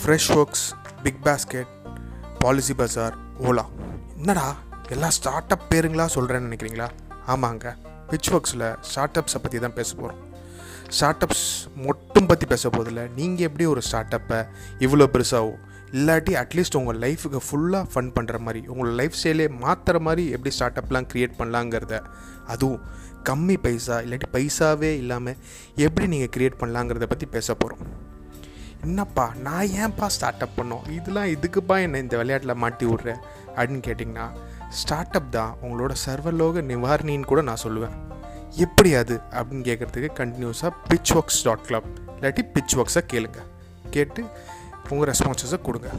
Fresh works BigBasket Policybazaar Ola என்னடா எல்லா start up பேருங்களா சொல்கிறேன்னு நினைக்கிறீங்களா? ஆமாங்க. பிச் ஒர்க்ஸில் ஸ்டார்ட் அப்ஸை பற்றி தான் பேச போகிறோம் ஸ்டார்ட் அப்ஸ் மட்டும் பற்றி பேச போதில்ல நீங்கள் எப்படி ஒரு ஸ்டார்ட் அப்பை இவ்வளோ பெருசாகும் இல்லாட்டி அட்லீஸ்ட் உங்கள் லைஃபுக்கு ஃபுல்லாக ஃபன் பண்ணுற மாதிரி உங்கள் லைஃப் ஸ்டைலே மாற்றுற மாதிரி எப்படி ஸ்டார்ட் அப்லாம் க்ரியேட் பண்ணலாங்கிறத அதுவும் கம்மி பைசா இல்லாட்டி பைசாவே இல்லாமல் எப்படி நீங்கள் க்ரியேட் பண்ணலாங்கிறத பற்றி பேச போகிறோம் என்னப்பா நான் ஏன்ப்பா ஸ்டார்ட் அப் பண்ணோம்? இதெல்லாம் இதுக்குப்பா என்னை இந்த விளையாட்டில் மாட்டி விட்ற? அப்படின்னு கேட்டிங்கன்னா ஸ்டார்ட் அப் தான் உங்களோட சர்வலோக நிவாரணின்னு கூட நான் சொல்லுவேன். எப்படி அது? அப்படின்னு கேட்குறதுக்கு கண்டினியூஸாக பிச் ஒர்க்ஸ் டாட் கிளப் இல்லாட்டி பிச் ஒர்க்ஸை கேளுங்க. கேட்டு உங்கள் ரெஸ்பான்சஸை கொடுங்க.